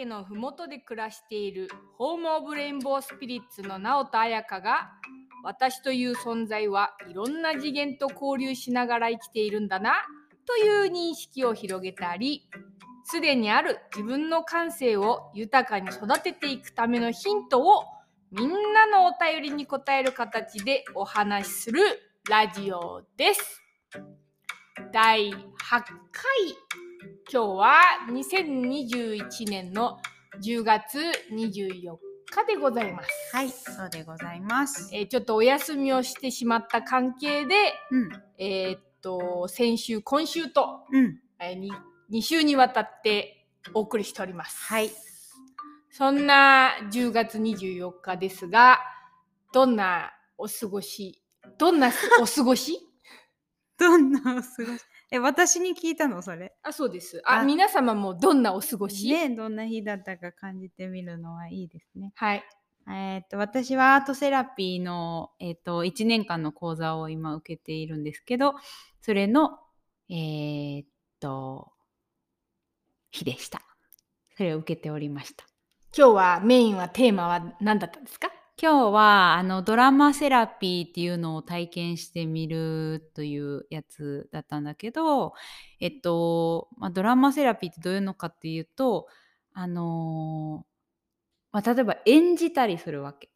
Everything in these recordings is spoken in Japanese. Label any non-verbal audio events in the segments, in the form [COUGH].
岳のふもとで暮らしているホーム・オブ・レインボー・スピリッツの直人彩香が私という存在はいろんな次元と交流しながら生きているんだなという認識を広げたりすでにある自分の感性を豊かに育てていくためのヒントをみんなのお便りに答える形でお話しするラジオです。第8回今日は2021年の10月24日でございます。はい、そうでございます。えーちょっとお休みをしてしまった関係で、うん、えーっと先週今週と、うん、えーに2週にわたってお送りしております。はい。そんな10月24日ですが、どんなお過ごし、どんなお過ごし？どんなお過ごし？[LAUGHS] え、私に聞いたのそれ。あ、そうです。あ、あ皆様もどんなお過ごし、ね、どんな日だったか感じてみるのはいいですね。はい。えっと、私はアートセラピーの、えっと、1年間の講座を今受けているんですけど、それの、えーっと、日でした。それを受けておりました。今日はメインはテーマは何だったんですか？今日はあのドラマセラピーっていうのを体験してみるというやつだったんだけど、えっと、まあ、ドラマセラピーってどういうのかっていうと、あのまあ、例えば演じたりするわけ。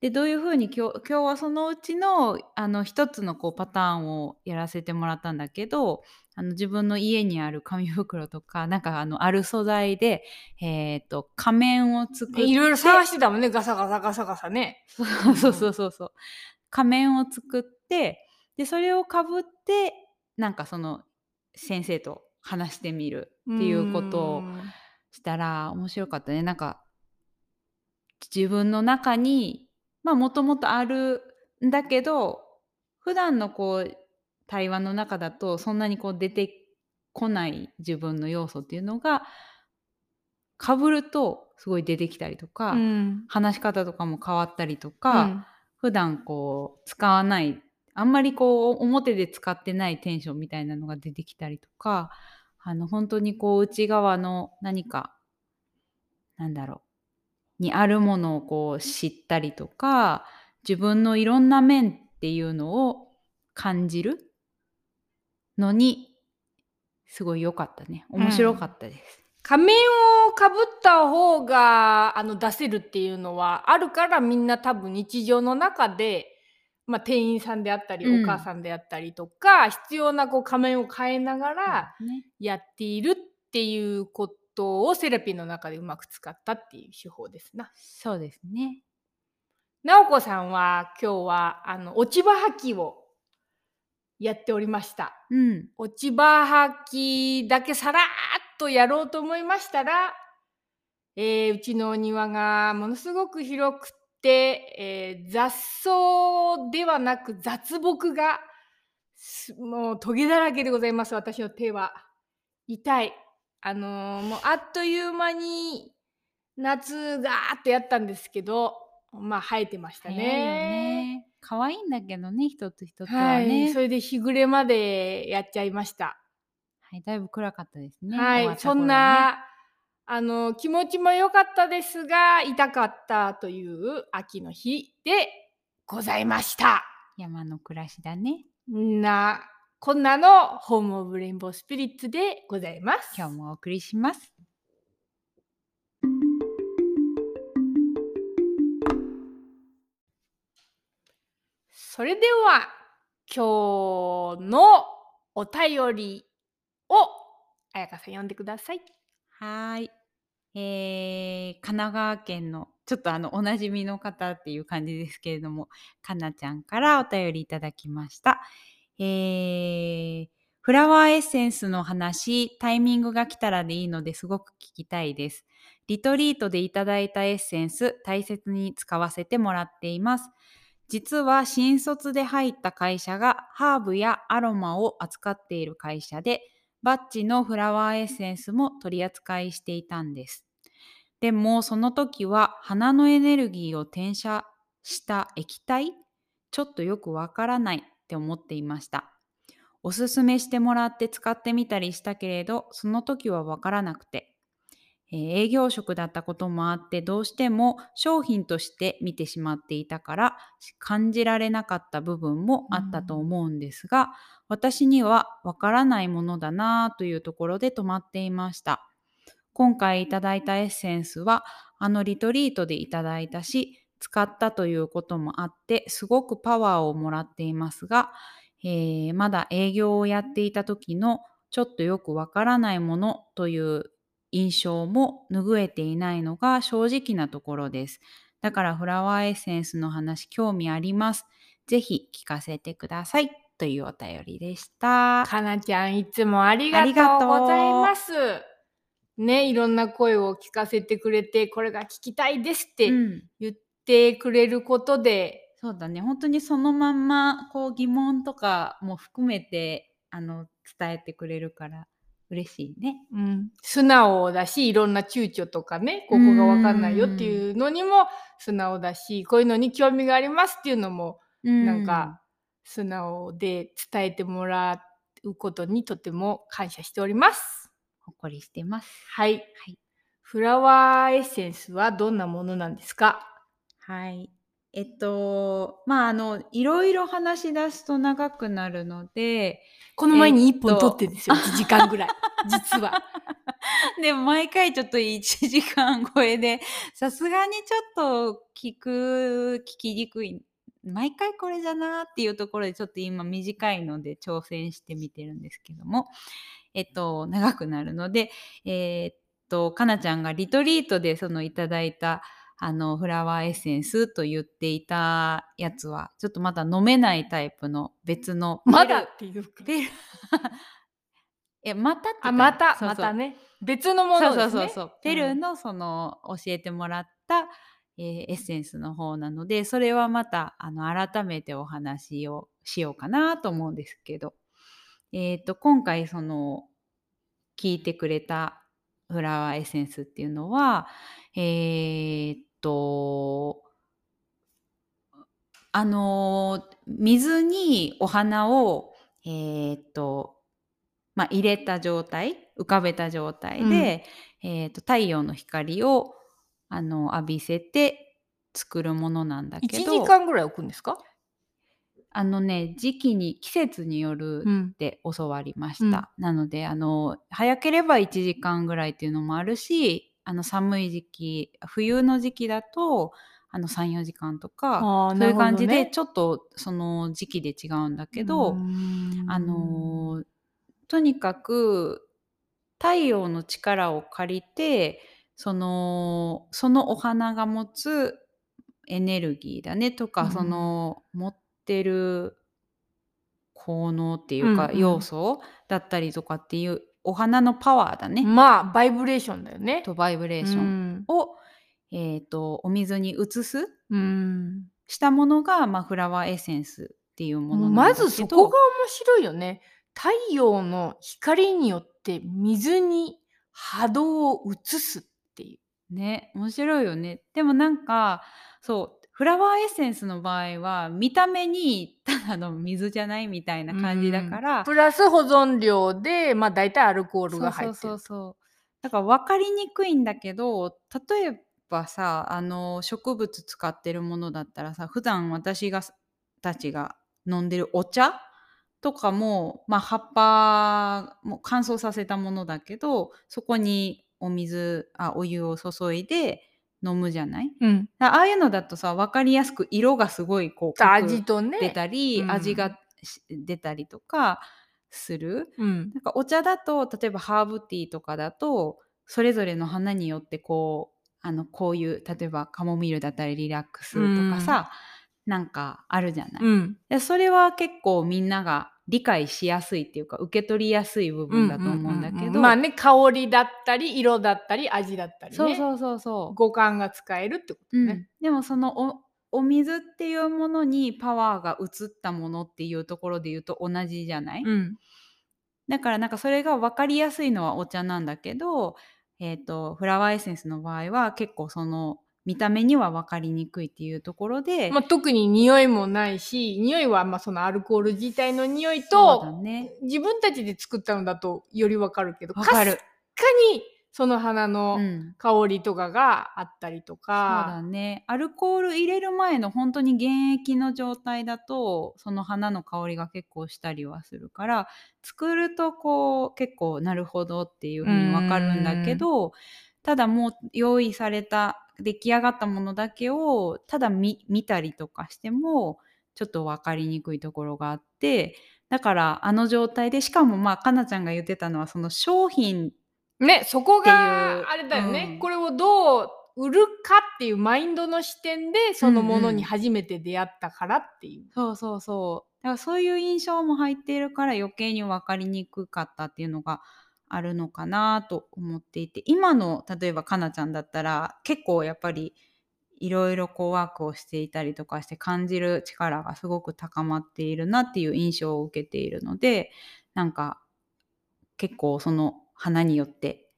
でどういうふうに今日今日はそのうちのあの一つのこうパターンをやらせてもらったんだけどあの自分の家にある紙袋とか [LAUGHS] なんかあのある素材で、えー、と仮面を作っていろいろ探してたもんね、ガサガサガサガサね。そうそうそうそうそう。仮面を作ってでそれをかぶってなんかその先生と話してみるっていうことをうんしたら面白かったね。なんか自分の中にまあもともとあるんだけど普段のこう対話の中だとそんなにこう出てこない自分の要素っていうのがかぶるとすごい出てきたりとか、うん。話し方とかも変わったりとうか、ん。普段こう使わないあんまりこう表で使ってないテンションみたいなのが出てきたりとかあの本当にこう内側の何かなんだろうにあるものをこう知ったりとか自分のいろんな面っていうのを感じるのにすごい良かったね面白かったです。仮面をかぶった方があの出せるっていうのはあるからみんな多分日常の中で、まあ、店員さんであったり、うんお母さんであったりとか必要なこう仮面を変えながらねやっているっていうことをセラピーの中でうまく使ったっていう手法ですな。そうですね。直子さんは今日はあの落ち葉履きをやっておりました。うん。落ち葉履きだけさらーっとやろうと思いましたら、えーうちのお庭がものすごく広くて、えー雑草ではなく雑木がすもうトゲだらけでございます。私の手は。痛い。あのーもうあっという間に夏ガーッとやったんですけどまあ生えてましたね。可愛いんだけどね、一つ一つははい、ね。それで日暮れまでやっちゃいましたはい、だいぶ暗かったですね。はい、ねそん。なあの気持ちも良かったですが痛かったという秋の日でございました。山の暮らしだね。んなこんなのホームオブレインボースピリッツでございます。今日もお送りします。それでは今日のお便りを彩香さん読んでください。はい。えー、神奈川県のちょっとあのおなじみの方っていう感じですけれども、かなちゃんからお便りいただきました。えー、フラワーエッセンスの話、タイミングが来たらでいいのですごく聞きたいです。リトリートでいただいたエッセンス、大切に使わせてもらっています。実は新卒で入った会社がハーブやアロマを扱っている会社で、バッジのフラワーエッセンスも取り扱いしていたんです。でもその時は花のエネルギーを転写した液体ちょっとよくわからないって思っていました。おすすめしてもらって使ってみたりしたけれど、その時はわからなくて。えー営業職だったこともあってどうしても商品として見てしまっていたから感じられなかった部分もあったと思うんですが、私にはわからないものだなというところで止まっていました。今回いただいたエッセンスはあのリトリートでいただいたし使ったということもあってすごくパワーをもらっていますが、えーまだ営業をやっていた時のちょっとよくわからないものという印象も拭えていないのが正直なところです。だからフラワーエッセンスの話興味あります。ぜひ聞かせてください。というお便りでした。かなちゃんいつもありがとうございます。ね、いろんな声を聞かせてくれて、これが聞きたいですってうん言ってくれることで、そうだね本当にそのまんまこう疑問とかも含めてあの伝えてくれるから嬉しいね。うん、素直だし、いろんな躊躇とかね、ここがわかんないよっていうのにも素直だし、こういうのに興味がありますっていうのも、なんか素直で伝えてもらうことにとても感謝しております。ほっこりしてます。はい。はいフラワーエッセンスはどんなものなんですか？はい。えっとまああのいろいろ話し出すと長くなるのでこの前に1分えっと撮ってるんですよ、1時間ぐらい。実は。[LAUGHS] でも毎回ちょっと1時間超えでさすがにちょっと聞く聞きにくい毎回これじゃなっていうところでちょっと今短いので挑戦してみてるんですけどもえっと長くなるのでえーっとかなちゃんがリトリートでそのいただいたあのフラワーエッセンスと言っていたやつはちょっとまだ飲めないタイプの別の [LAUGHS] まだっていうか。ペル [LAUGHS] えまたってあ、また、またね。別のものですね。そうそうそう。ペルーのその教えてもらった、えーエッセンスの方なのでそれはまたあの改めてお話をしようかなと思うんですけど、えー、と今回その聞いてくれたフラワーエッセンスっていうのはえーっとあの水にお花をえーっとまあ、入れた状態浮かべた状態で、えー、と太陽の光をあの浴びせて作るものなんだ1けど時間ぐらい置くんですか？あのね時期に季節によるんっ。て教わりました、なのであの早ければ1時間ぐらいっていうのもあるしあの寒い時期冬の時期だとあの34時間とかそういう感じなるほどねでちょっとその時期で違うんだけど、あのーとにかく太陽の力を借りてそのそのお花が持つエネルギーだねとか、うん。その持ってる効能っていうか、要素だったりとかっていうお花のパワーだね、まあ、バイブレーションだよね。とバイブレーションン。を、えー、とお水に移すうん。したものが、まあ、フラワーエッセンスっていうものなんまだけどずそこが面白いよね。太陽の光によって水に波動を移すっていう。ね面白いよねでもなんかそうフラワーエッセンスの場合は見た目にただの水じゃないみたいな感じだからプラス保存量で、まあ大体アルコールが入ってる。そうそうそうそうだから分かりにくいんだけど例えばさあの植物使ってるものだったらさ普段私がたちが飲んでるお茶とかも、まあ、葉っぱも乾燥させたものだけどそこにお水あお湯を注いで飲むじゃない？うん。ああいうのだとさ分かりやすく色がすごいこう味とね。出たり、うん味がし出たりとかする。うん。なんかお茶だと例えばハーブティーとかだとそれぞれの花によってこうあのこういう例えばカモミールだったりリラックスとかさ、なんかあるじゃない？うん。でそれは結構みんなが理解しやすいっていうか受け取りやすい部分だと思うんだけど、まあね、香りだったり、色だったり、味だったりね。そうそうそうそう。五感が使えるってことうんね。でもそのおお水っていうものにパワーが移ったものっていうところで言うと同じじゃない、うん。だからなんかそれが分かりやすいのはお茶なんだけど、えー、とフラワーエッセンスの場合は結構その見た目には分かりにくいっていうところで、まあ、特に匂いもないし、匂いはまあそのアルコール自体の匂いと、ね。自分たちで作ったのだとよりわかるけど、分かる。かすかにその花うのん。香りとかがあったりとそうか、だね。アルコール入れる前の本当に原液の状態だと、その花の香りが結構したりはするから、作るとこう結構なるほどっていう風にわかるんだけど、ただもう用意された出来上がったものだけをただ見見たりとかしてもちょっと分かりにくいところがあってだからあの状態でしかもまあかなちゃんが言ってたのはその商品ね、そこがあれだよね、うん。これをどう売るかっていうマインドの視点でそのものにうんうん。初めて出会ったからっていう。そうそうそう。だからそういう印象も入っているから余計に分かりにくかったっていうのがあるのかなと思っていて今の例えばかなちゃんだったら結構やっぱりいろいろこうワークをしていたりとかして感じる力がすごく高まっているなっていう印象を受けているのでなんか結構その花によって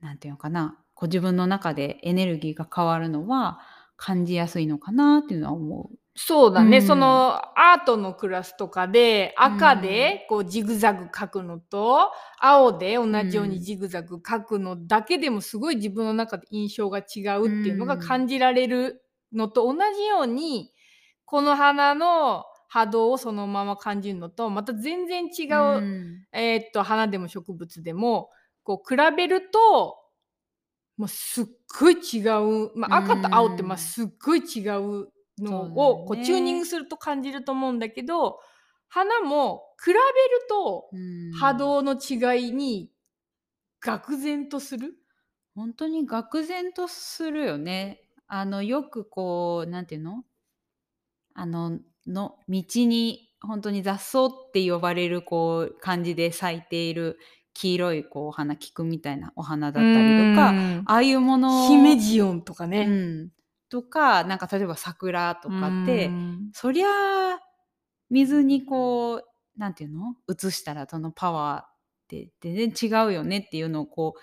なんていうのかなこう自分の中でエネルギーが変わるのは感じやすいのかなっていうのは思う。そうだね、うん。そのアートのクラスとかで赤でこうジグザグ描くのと、青で同じようにジグザグ描くのだけでもすごい自分の中で印象が違うっていうのがうん。感じられるのと同じようにこの花の波動をそのまま感じるのとまた全然違う、ん。えーっと花でも植物でもこう比べるともうすっごい違う、まあ、赤と青ってうんまあすっごい違うのをこうチューニングすると感じると思うんだけど花も比べるとうん波動の違いに愕然とする？本当に愕然とするよね。あのよくこうなんていうの？あのの道に本当に雑草って呼ばれるこう感じで咲いている黄色いこうお花菊みたいなお花だったりとかうん。ああいうもの姫ジオンとかうね。ん、とかなんか例えば桜とかってうん。そりゃあ水にこうなんていうの移したらそのパワーって全然違うよねっていうのをこう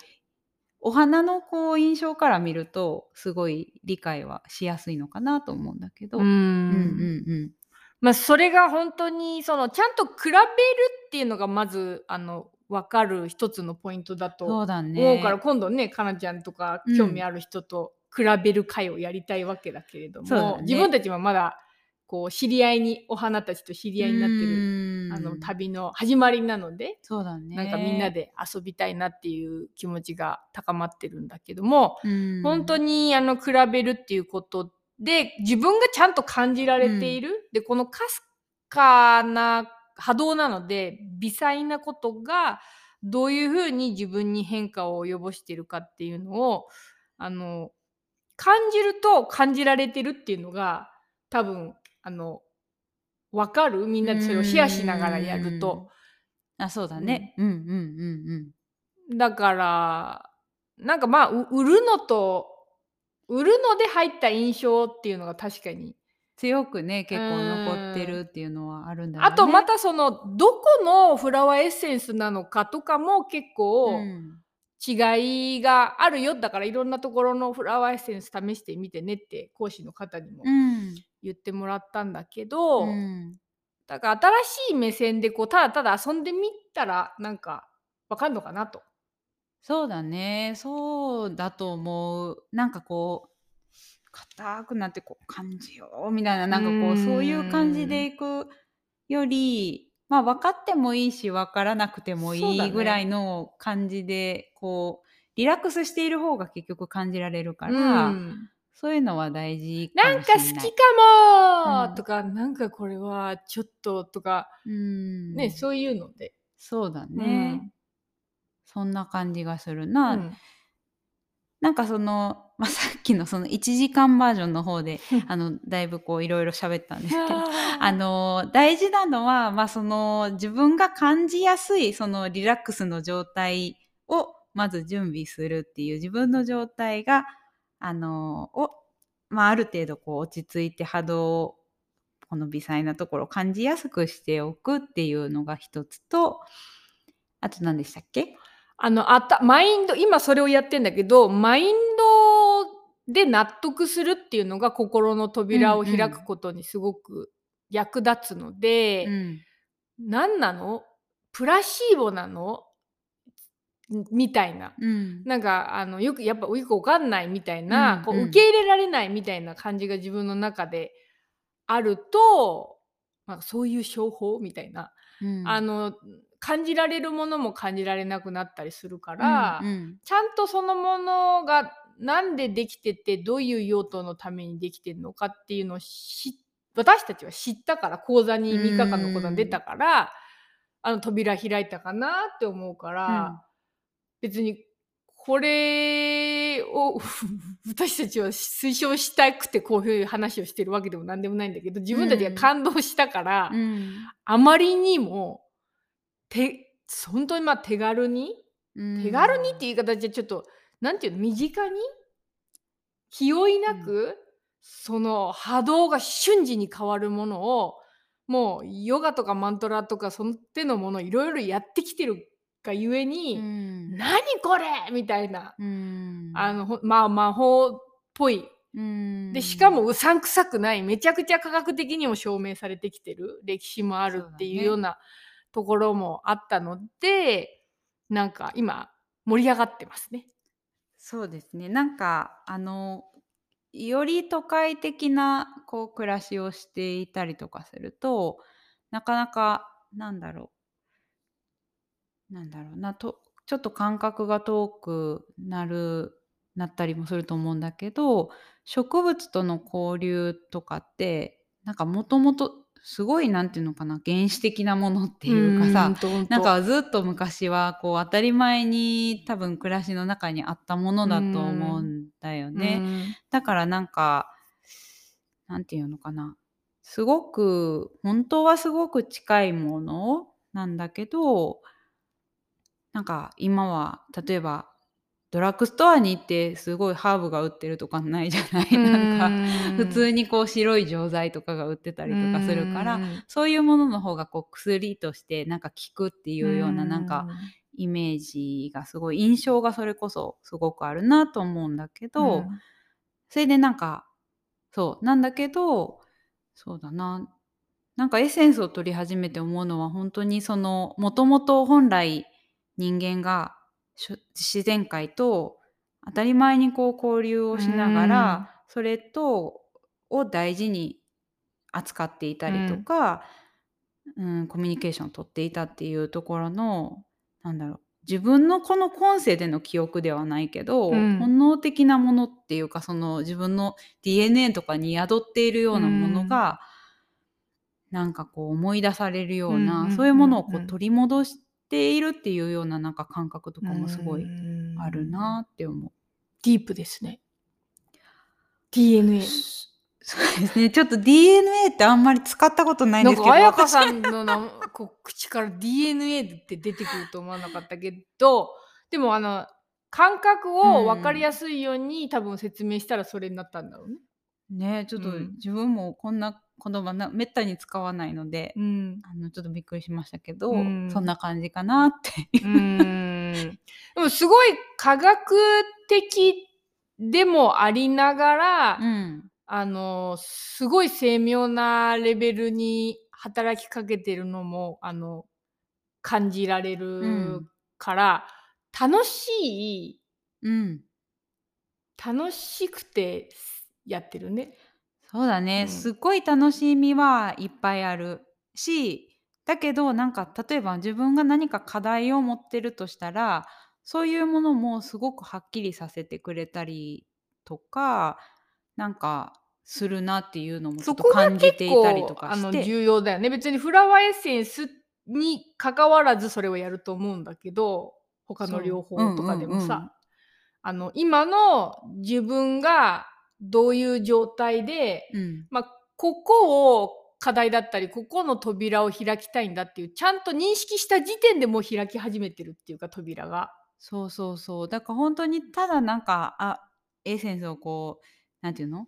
お花のこう印象から見るとすごい理解はしやすいのかなと思うんだけど。うんうんうん。まあ、それが本当にそのちゃんと比べるっていうのがまずあの分かる一つのポイントだと思。うから今度ねかなちゃんとかうん。興味ある人と比べる会をやりたいわけだけれども、ね。自分たちもまだこう知り合いにお花たちと知り合いになってる、るあの旅の始まりなので、そうだね。なんかみんな、で遊びたいなっていう気持ちが高まってるんだけども、うん、本当にあの比べるっていうことで自分がちゃんと感じられている、でこのかすかな波動なので微細なことがどういうふうに自分に変化を及ぼしているかっていうのをあの感じると感じられてるっていうのが多分あの分かる？みんなでそれをシェアしながらやると。あそうだね。うんうんうんうん。だからなんかまあう売るのと売るので入った印象っていうのが確かに、強くね結構残ってるっていうのはあるんだろうね。あとまたそのどこのフラワーエッセンスなのかとかも結構うん違いがあるよ、だからいろんなところのフラワーエッセンス試してみてねって講師の方にもうん。言ってもらったんだけど、うん。だから新しい目線でこうただただ遊んでみたらなんかわかんのかなと。そうだね。そうだと思う。なんかこう硬くなってこう感じようみたいななんかこううんそういう感じでいくよりまあ分かってもいいし分からなくてもいいぐらいの感じでこうリラックスしている方が結局感じられるから、うん。そういうのは大事かなんもしれない。か好きかうん。もとか、なんかこれはちょっととか、うん。ね、そういうので。そうだうね、ん。そんな感じがするな。うんなんかその、まあ、さっきのその1時間バージョンの方であのだいぶこういろいろ喋ったんですけどあの大事なのは、まあ、その自分が感じやすいそのリラックスの状態をまず準備するっていう自分の状態があのを、まあ、ある程度こう落ち着いて波動をこの微細なところを感じやすくしておくっていうのが一つとあと何でしたっけ？あのあたマインド今それをやってんだけどマインドで納得するっていうのが心の扉を開くことにすごく役立つので、うん。何なの？プラシーボなの？みたいな。うん。なんかあのよくやっぱよくわかんないみたいな、うんうん。こう受け入れられないみたいな感じが自分の中であると、まあ、そういう商法みたいな、うん。あの感じられるものも感じられなくなったりするから、うんうん。ちゃんとそのものがなんでできててどういう用途のためにできてるのかっていうのを知私たちは知ったから講座に3日間の講座に出たから、あの扉開いたかなって思うから、別にこれを [LAUGHS] 私たちは推奨したくてこういう話をしてるわけでも何でもないんだけど自分たちが感動したから、うん。あまりにも手本当にまあ手軽に？うん手軽にっていう言い方じゃちょっとなんていうの身近に？気負いなく、その波動が瞬時に変わるものをもうヨガとかマントラとかその手のものいろいろやってきてるがゆえうに、ん。何これ！みたいな、うん。あのほまあ魔法っぽい。うん。でしかもうさんくさくないめちゃくちゃ科学的にも証明されてきてる歴史もあるっていうようなところもあったのでなんか今盛り上がってますね。そうですねなんかあのより都会的なこう暮らしをしていたりとかするとなかなかなんだろうなんだろうなとちょっと感覚が遠くなるなったりもすると思うんだけど植物との交流とかってなんかもともとすごいなんていうのかな原始的なものっていうかさ、なんかずっと昔はこう当たり前に多分暮らしの中にあったものだと思うんだよね。だからなんかなんていうのかなすごく本当はすごく近いものなんだけどなんか今は例えばドラッグストアに行ってすごいハーブが売ってるとかないじゃない、[LAUGHS] なんか普通ににこう白い錠剤とかが売ってたりとかするからうん。そういうものの方がこう薬としてなんか効くっていうようななんかイメージがすごい印象がそれこそすごくあるなと思うんだけど、うん。それでなんかそうなんだけどそうだな。なんかエッセンスを取り始めて思うのは本当にそのもともと本来人間が自然界と当たり前にこう交流をしながら、それとを大事に扱っていたりとか、うん。コミュニケーションを取っていたっていうところのなんだろう自分のこの今世での記憶ではないけど、うん。本能的なものっていうかその自分の DNA とかに宿っているようなものが、なんかこう思い出されるような、うんうんうんうんそういうものをこう取り戻しているっていうようななんか感覚とかもすごいあるなって思う。ディープですね DNA そうですね。ちょっと DNA ってあんまり使ったことないんなんですけど、か彩香私さんのなこう口から DNA って出てくると思わなかったけどでもあの感覚を分かりやすいように、多分説明したらそれになったんだろうね。ね、ちょっとうん自分もこんな言葉なめったに使わないので、うんあのちょっとびっくりしましたけど、うんそんな感じかなって。でもすごい科学的でもありながら、うん。あのすごい精妙なレベルに働きかけてるのもあの感じられうるんから、楽しいうん。楽しくてやってるね。そうだね、うんすっごい楽しみはいっぱいあるしだけどなんか例えば自分が何か課題を持ってるとしたらそういうものもすごくはっきりさせてくれたりとかなんかするなっていうのもちょっとそこが感じ結ていたり構とかして。あの重要だよね。別にフラワーエッセンスに関わらずそれをやると思うんだけど他の療法とかでもさ、そううんうんうんあの今の自分がどういう状態で、うんまあ、ここを課題だったりここの扉を開きたいんだっていうちゃんと認識した時点でもう開き始めてるっていうか扉が。そうそうそう。だから本当にただなんか、あ、エッセンスをこう、なんていうの？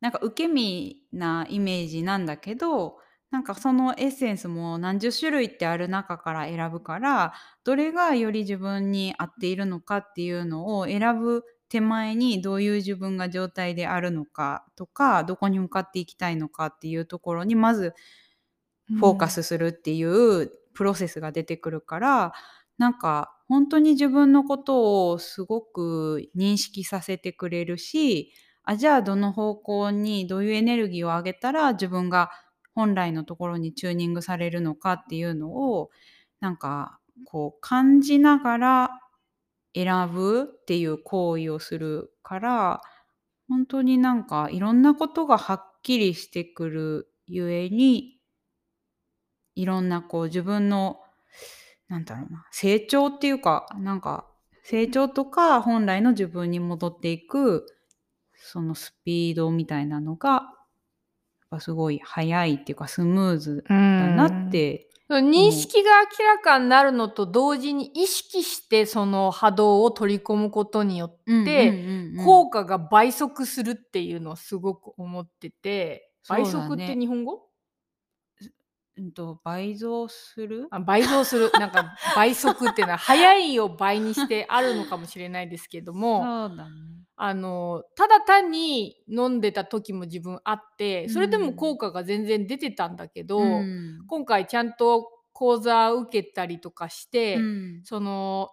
なんか受け身なイメージなんだけど、なんかそのエッセンスも何十種類ってある中から選ぶから、どれがより自分に合っているのかっていうのを選ぶ手前にどういう自分が状態であるのかとか、どこに向かっていきたいのかっていうところにまずフォーカスするっていうプロセスが出てくるから、なんか本当に自分のことをすごく認識させてくれるしあじゃあどの方向にどういうエネルギーを上げたら自分が本来のところにチューニングされるのかっていうのをなんかこう感じながら選ぶっていう行為をするから本当になんかいろんなことがはっきりしてくるゆえにいろんなこう自分のなんだろうな成長っていうかなんか成長とか本来の自分に戻っていくそのスピードみたいなのがやっぱすごい速いっていうかスムーズだなって認識が明らかになるのと同時に意識してその波動を取り込むことによって効果が倍速するっていうのをすごく思ってて。倍速って日本語？うんと倍増する？あ倍増する。なんか倍速っていうのは早いを倍にしてあるのかもしれないですけども。[LAUGHS] そうだねあのただ単に飲んでた時も自分あってそれでも効果が全然出てたんだけど、うん。今回ちゃんと講座受けたりとかして、うん。その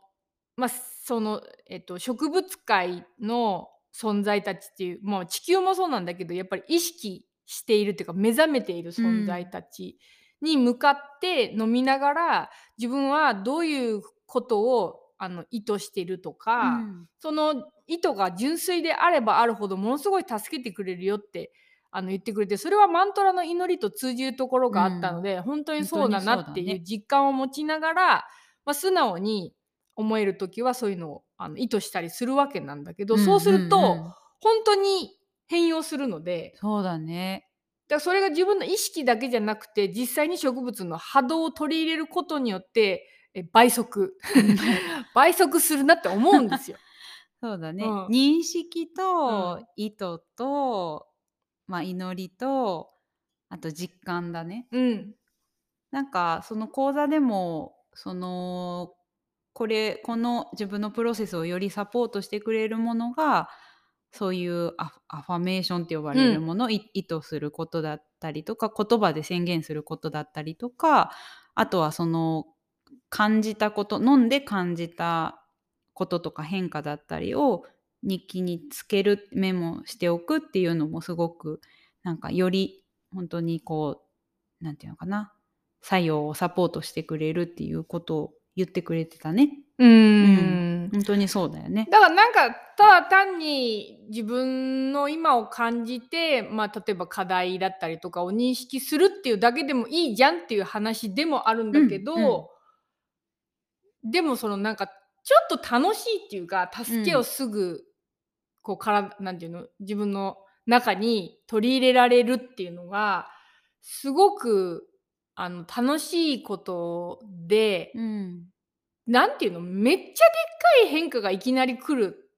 まあその、えっと、植物界の存在たちっていう、まあ、地球もそうなんだけどやっぱり意識しているっていうか目覚めている存在たちに向かって飲みながら自分はどういうことをあの意図しているとか、うん。その意図が純粋であればあるほどものすごい助けてくれるよってあの言ってくれてそれはマントラの祈りと通じるところがあったので、本当にそうだなっていう実感を持ちながら、まあ、素直に思える時はそういうのをあの意図したりするわけなんだけど、そうすると、んんん。本当に変容するので。そうだね。だからそれが自分の意識だけじゃなくて実際に植物の波動を取り入れることによってえ倍速。倍速するなって思うんですよ。[LAUGHS] そうだね、うん。認識とうん。意図と、まあ、祈りとあと実感だね。うん。なんかその講座でもそのこれこの自分のプロセスをよりサポートしてくれるものがそういうアファメーションって呼ばれるもの、い意図することだったりとか言葉で宣言することだったりとかあとはその感じたこと飲んで感じたこととか変化だったりを日記につけるメモしておくっていうのもすごくなんかより本当にこうなんていうのかな作用をサポートしてくれるっていうことを言ってくれてたね。うーん本当にそうだよね。だからなんかただ単に自分の今を感じて、まあ、例えば課題だったりとかを認識するっていうだけでもいいじゃんっていう話でもあるんだけど、うんうんでもそのなんかちょっと楽しいっていうか助けをすぐこうから、なんていうの自分の中に取り入れられるっていうのがすごくあの楽しいことで、うんなんていうのめっちゃでっかい変化がいきなり来る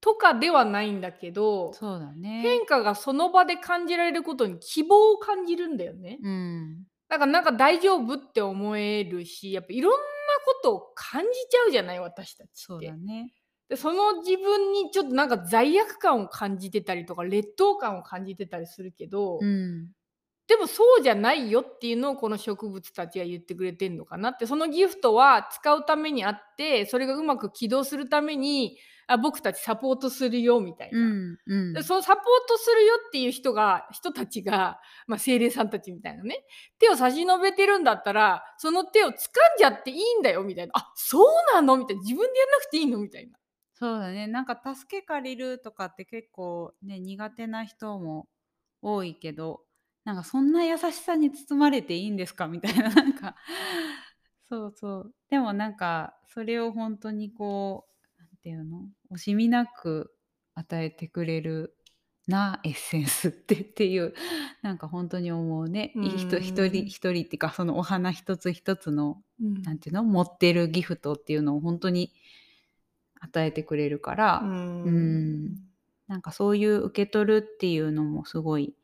とかではないんだけどそうだね。変化がその場で感じられることに希望を感じるんだよね。うんだからなんか大丈夫って思えるしやっぱいろんなことを感じちゃうじゃない私たちってそうだ。ね。でその自分にちょっとなんか罪悪感を感じてたりとか劣等感を感じてたりするけど、うんでもそうじゃないよっていうのをこの植物たちは言ってくれてんのかなってそのギフトは使うためにあってそれがうまく起動するためにあ僕たちサポートするよみたいな、うんうんでそのサポートするよっていう人が人たちが、[LAUGHS] まあ、精霊さんたちみたいなね。手を差し伸べてるんだったらその手を掴んじゃっていいんだよみたいな。あそうなのみたいな。自分でやんなくていいのみたいな。そうだね。なんか助け借りるとかって結構ね苦手な人も多いけどなんかそんな優しさに包まれていいんですかみたいな。[LAUGHS] なんかそうそう。でもなんかそれを本当にこうなんていうの？惜しみなく与えてくれるなエッセンスって [LAUGHS] っていうなんか本当に思うね。うん一人一人一人っていうかそのお花一つ一つのうんなんていうの持ってるギフトっていうのを本当に与えてくれるから、うんうんなんかそういう受け取るっていうのもすごい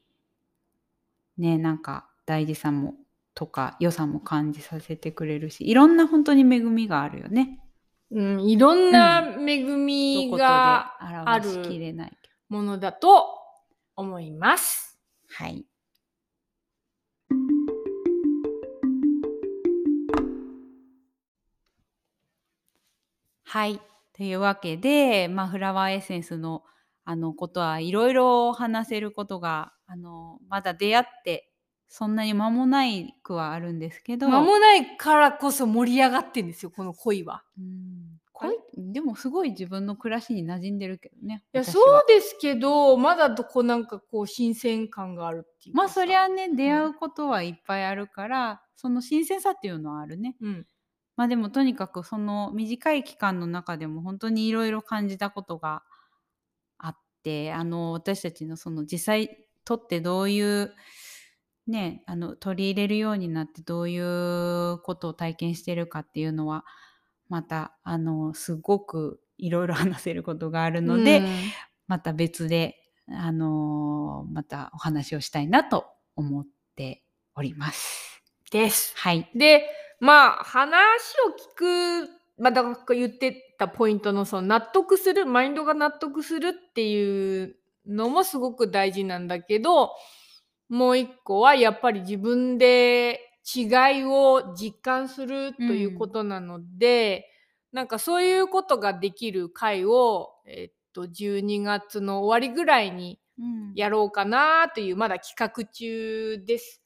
ねなんか大事さもとか良さも感じさせてくれるしいろんな本当に恵みがあるよね。うん、いろんな恵どみことでが表しきれない。ものだと思います。はい。はい。というわけで、まあ、フラワーエッセンスのあのことはいろいろ話せることがあのまだ出会ってそんなに間もないくはあるんですけど間もないからこそ盛り上がってんですよこの恋は。うん恋でもすごい自分の暮らしに馴染んでるけどね。いやそうですけどまだどこなんかこう新鮮感があるっていうまあそりゃね出会うことはいっぱいあるから、その新鮮さっていうのはあるね。うん。まあでもとにかくその短い期間の中でも本当にいろいろ感じたことがあってあの私たちのその実際とってどういうねあの取り入れるようになってどういうことを体験してるかっていうのはまたあのすごくいろいろ話せることがあるので、うんまた別であのまたお話をしたいなと思っております。です。はい。でまあ話を聞くまあだから言ってたポイントのその納得するマインドが納得するっていうのもすごく大事なんだけどもう一個はやっぱり自分で違いを実感するということなので、なんかそういうことができる会を、えっと12月の終わりぐらいにうんやろうかなというまだ企画中です。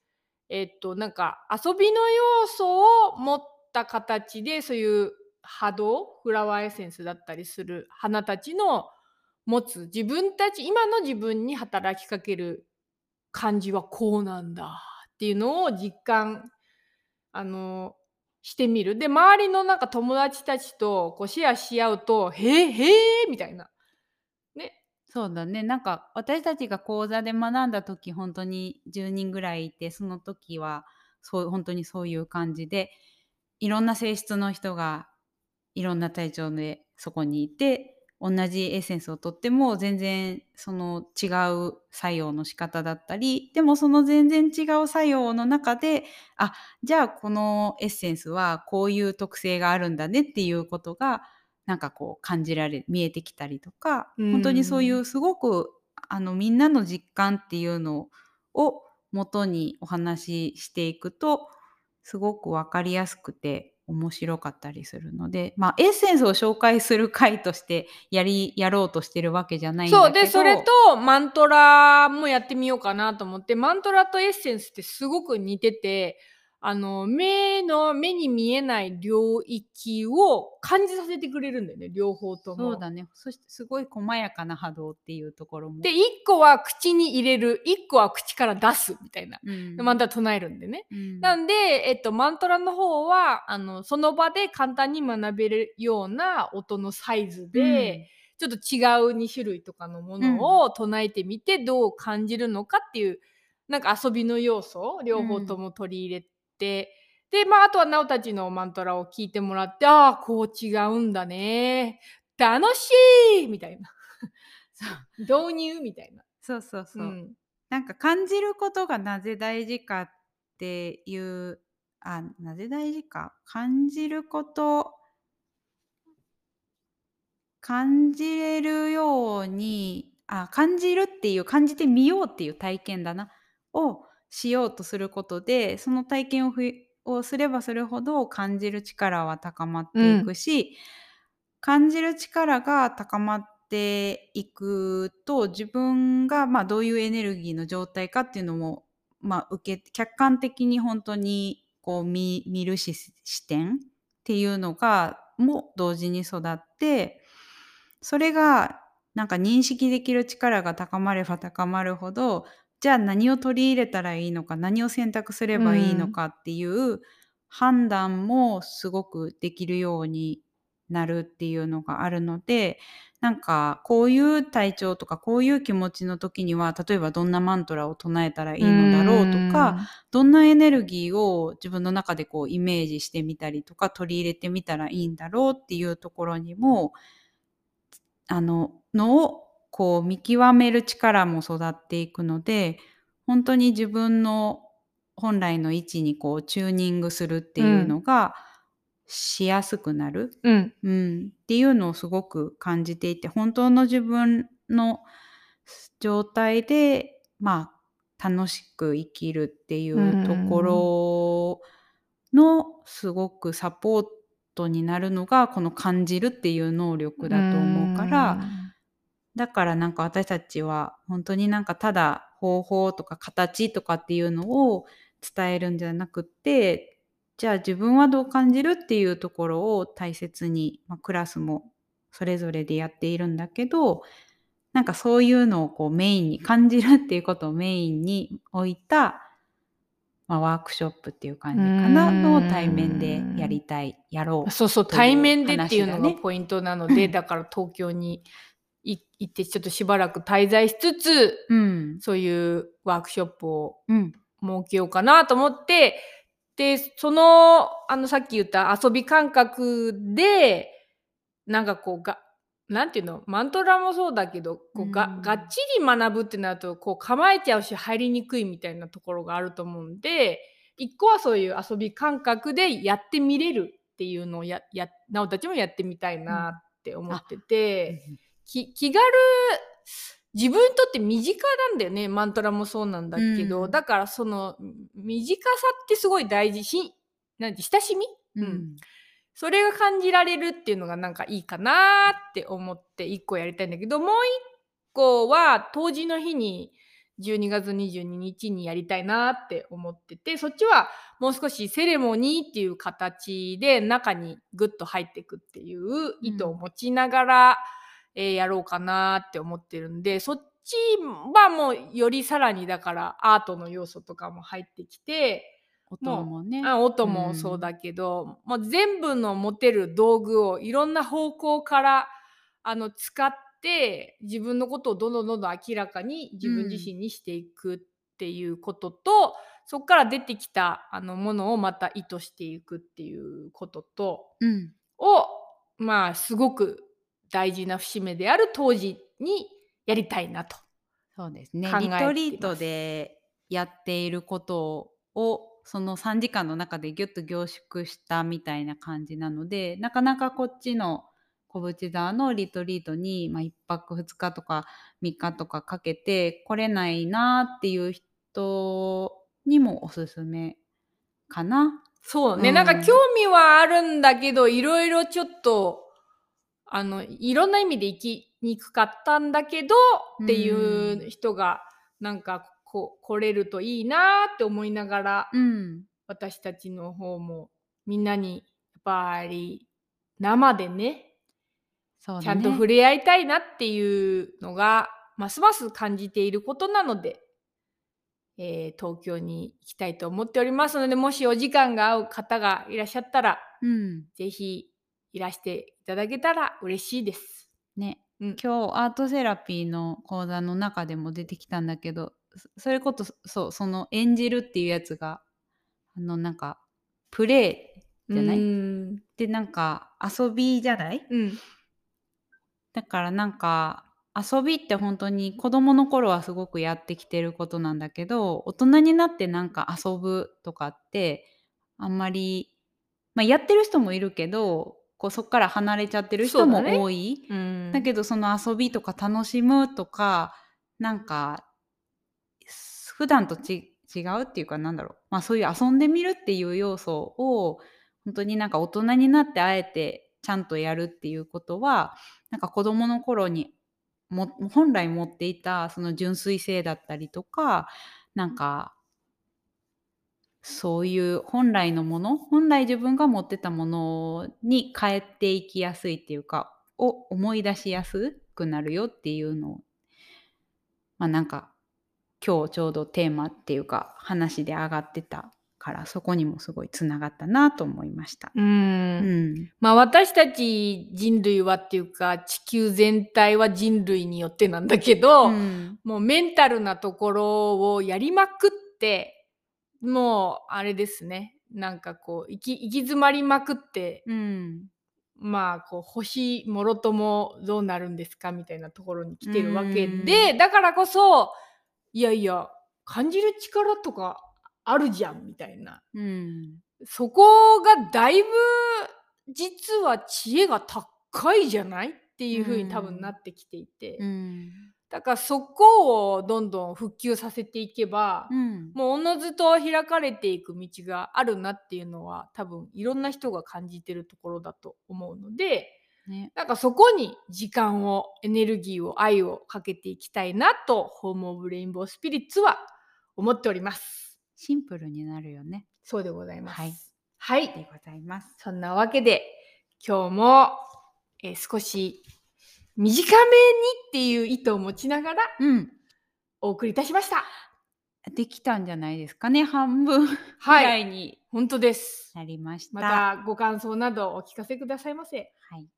えっとなんか遊びの要素を持った形でそういう波動フラワーエッセンスだったりする花たちの持つ自分たち今の自分に働きかける感じはこうなんだっていうのを実感あのしてみる。で周りのなんか友達たちとこうシェアし合うと「へえへえ」みたいな。ね。そうだね。なんか私たちが講座で学んだ時本当に10人ぐらいいてその時はそう本当にそういう感じでいろんな性質の人がいろんな体調でそこにいて同じエッセンスをとっても全然その違う作用の仕方だったりでもその全然違う作用の中であじゃあこのエッセンスはこういう特性があるんだねっていうことがなんかこう感じられ見えてきたりとかうん。本当にそういうすごくあのみんなの実感っていうのを元にお話ししていくとすごく分かりやすくて面白かったりするのでまあエッセンスを紹介する回としてやりやろうとしてるわけじゃないんだけど。そうでそれとマントラもやってみようかなと思ってマントラとエッセンスってすごく似ててあの目の目に見えない領域を感じさせてくれるんだよね両方とも。そうだねそしてすごい細やかな波動っていうところもで1個は口に入れる1個は口から出すみたいな。うんでマントラ唱えるんでね。うんなんで、えっと、マントラの方はあのその場で簡単に学べるような音のサイズで、ちょっと違う2種類とかのものを唱えてみてどう感じるのかっていうなんか遊びの要素を両方とも取り入れて、でまああとはなおたちのマントラを聞いてもらってああこう違うんだね。楽しい！みたいな。[LAUGHS] そう。導入みたいな。そうそうそう、うん。なんか感じることがなぜ大事かっていうあなぜ大事か？感じること感じれるようにあ感じるっていう感じてみようっていう体験だな。をしようとすることでその体験をふをすればするほど感じる力は高まっていくし、感じる力が高まっていくと自分がまあどういうエネルギーの状態かっていうのも、まあ、受け客観的に本当にこう見見るし視点っていうのがも同時に育ってそれがなんか認識できる力が高まれば高まるほどじゃあ何を取り入れたらいいのか何を選択すればいいのかっていう判断もすごくできるようになるっていうのがあるのでなんかこういう体調とかこういう気持ちの時には例えばどんなマントラを唱えたらいいのだろうとかどんなエネルギーを自分の中でこうイメージしてみたりとか取り入れてみたらいいんだろうっていうところにもあののをこう見極める力も育っていくので本当に自分の本来の位置にこうチューニングするっていうのがしやすくなる、うん。うん、っていうのをすごく感じていて本当の自分の状態でまあ楽しく生きるっていうところのすごくサポーことになるのがこの感じるっていう能力だと思うからだからなんか私たちは本当になんかただ方法とか形とかっていうのを伝えるんじゃなくってじゃあ自分はどう感じるっていうところを大切に、まあ、クラスもそれぞれでやっているんだけどなんかそういうのをこうメインに感じるっていうことをメインに置いた、まあ、ワークショップっていう感じかなのを対面でやりたいやろうそうそう対面でっていうのがポイントなので、[LAUGHS] だから東京にい行ってちょっとしばらく滞在しつつうん。そういうワークショップをうん。設けようかなと思ってでそのあのさっき言った遊び感覚でなんかこうがなんていうの？マントラもそうだけどこうが,、うん。がっちり学ぶってなるとこう構えちゃうし入りにくいみたいなところがあると思うんで一個はそういう遊び感覚でやってみれるっていうのをややなおたちもやってみたいなって思ってて。き気軽自分にとって身近なんだよね。マントラもそうなんだけど、うん。だからその身近さってすごい大事。しなんて親しみ、うん。それが感じられるっていうのがなんかいいかなって思って1個やりたいんだけどもう1個は当時の日に12月22日にやりたいなって思っててそっちはもう少しセレモニーっていう形で中にグッと入っていくっていう意図を持ちながら、えーやろうかなって思ってるんでそっちはもうよりさらにだからアートの要素とかも入ってきて音もね。あ音もそうだけど、もう全部の持てる道具をいろんな方向からあの使って自分のことをどんどんどんどん明らかに自分自身にしていくっていうことと、そこから出てきたあのものをまた意図していくっていうこととうん。をまあすごく大事な節目である当時にやりたいなと。そうですねリトリートでやっていることをその3時間の中でギュッと凝縮したみたいな感じなのでなかなかこっちの小淵沢のリトリートに、まあ、1泊2日とか3日とかかけて来れないなっていう人にもおすすめかな。そうね、うんなんか興味はあるんだけどいろいろちょっとあのいろんな意味で生きにくかったんだけどっていう人がなんかこ来れるといいなって思いながら、うん、私たちの方もみんなにやっぱり生でねね。ちゃんと触れ合いたいなっていうのがますます感じていることなので、えー東京に行きたいと思っておりますのでもしお時間が合う方がいらっしゃったらうん。ぜひいらしていただけたら嬉しいです。ね、うん。今日アートセラピーの講座の中でも出てきたんだけどそそれこそそうその演じるっていうやつがあのなんかプレイじゃない？うん。でなんか遊びじゃない？うん。だからなんか遊びって本当に子供の頃はすごくやってきてることなんだけど大人になってなんか遊ぶとかってあんまり、まあ、やってる人もいるけどこうそっから離れちゃってる人もそうだね。多い。うん。だけどその遊びとか楽しむとかなんかす普段とち違うっていうかなんだろう、まあ、そういう遊んでみるっていう要素を本当になんか大人になってあえてちゃんとやるっていうことはなんか子どもの頃にも本来持っていたその純粋性だったりとかなんかそういう本来のもの本来自分が持ってたものに変えていきやすいっていうかを思い出しやすくなるよっていうのをまあなんか今日ちょうどテーマっていうか話で上がってたからそこにもすごいつながったなと思いました。うん。うん、まあ私たち人類はっていうか地球全体は人類によってなんだけど、うん。もうメンタルなところをやりまくってもうあれですね。なんかこう行き行き詰まりまくってうん。まあこう星もろともどうなるんですかみたいなところに来てるわけでだからこそいやいや感じる力とかあるじゃんみたいな。うん。そこがだいぶ実は知恵が高いじゃないっていう風に多分なってきていて、うんだからそこをどんどん復旧させていけば、うん。もうおのずと開かれていく道があるなっていうのは多分いろんな人が感じてるところだと思うのでね。なんかそこに時間をエネルギーを愛をかけていきたいなとホーム・オブ・レインボー・スピリッツは思っております。シンプルになるよね。そうでございます。はいはいでございます。そんなわけで今日も、えー少し短めにっていう意図を持ちながらうん。お送りいたしました。できたんじゃないですかね。半分ぐはいらいに本当です。なりました。またご感想などお聞かせくださいませ。はい。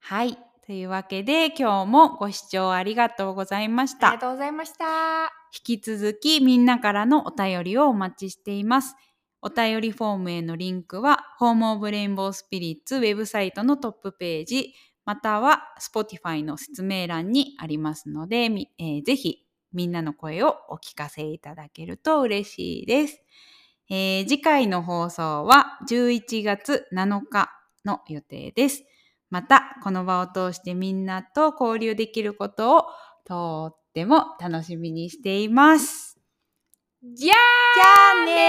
はい。というわけで今日もご視聴ありがとうございましたありが。とうございました。引き続きみんなからのお便りをお待ちしています。お便りフォームへのリンクは、ホームオブレインボースピリッツウェブサイトのトップページ、または Spotify の説明欄にありますので、えーぜひみんなの声をお聞かせいただけると嬉しいです。えー次回の放送は11月7日の予定です。また、この場を通してみんなと交流できることをとっても楽しみにしています。¡Llame! ¡Llame!